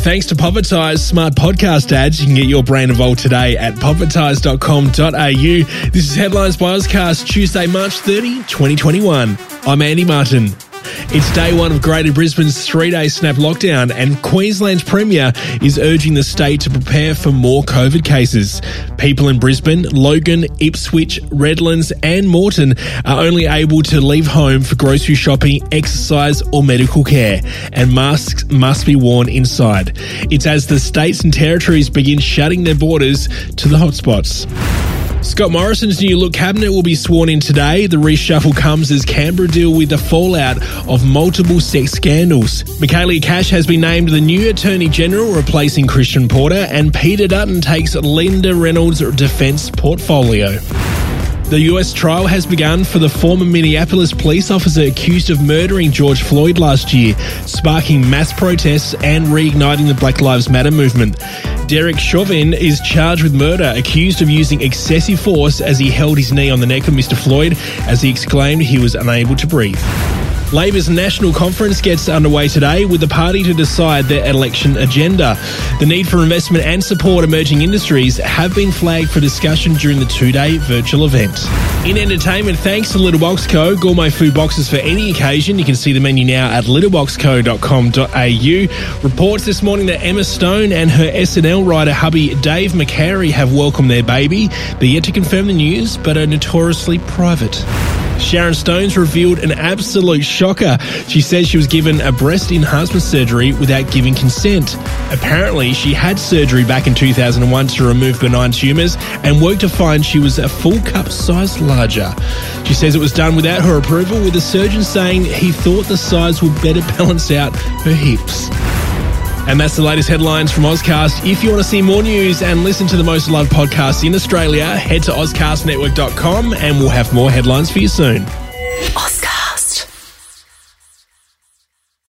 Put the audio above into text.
Thanks to Povertize smart podcast ads, you can get your brain involved today at povertize.com.au. This is Headlines by Ozcast, Tuesday, March 30, 2021. I'm Andy Martin. It's day one of Greater Brisbane's three day snap lockdown, and Queensland's Premier is urging the state to prepare for more COVID cases. People in Brisbane, Logan, Ipswich, Redlands, and Moreton are only able to leave home for grocery shopping, exercise, or medical care, and masks must be worn inside. It's as the states and territories begin shutting their borders to the hotspots. Scott Morrison's new look cabinet will be sworn in today. The reshuffle comes as Canberra deal with the fallout of multiple sex scandals. Michaelia Cash has been named the new Attorney General, replacing Christian Porter, and Peter Dutton takes Linda Reynolds' defence portfolio. The US trial has begun for the former Minneapolis police officer accused of murdering George Floyd last year, sparking mass protests and reigniting the Black Lives Matter movement. Derek Chauvin is charged with murder, accused of using excessive force as he held his knee on the neck of Mr. Floyd as he exclaimed he was unable to breathe. Labor's national conference gets underway today with the party to decide their election agenda. The need for investment and support emerging industries have been flagged for discussion during the two day virtual event. In entertainment, thanks to Little Box Co. Gourmet food boxes for any occasion. You can see the menu now at littleboxco.com.au. Reports this morning that Emma Stone and her SNL writer hubby Dave McCary have welcomed their baby. They're yet to confirm the news, but are notoriously private. Sharon Stones revealed an absolute shocker. She says she was given a breast enhancement surgery without giving consent. Apparently, she had surgery back in 2001 to remove benign tumours and worked to find she was a full cup size larger. She says it was done without her approval, with the surgeon saying he thought the size would better balance out her hips. And that's the latest headlines from Ozcast. If you want to see more news and listen to the most loved podcasts in Australia, head to ozcastnetwork.com and we'll have more headlines for you soon.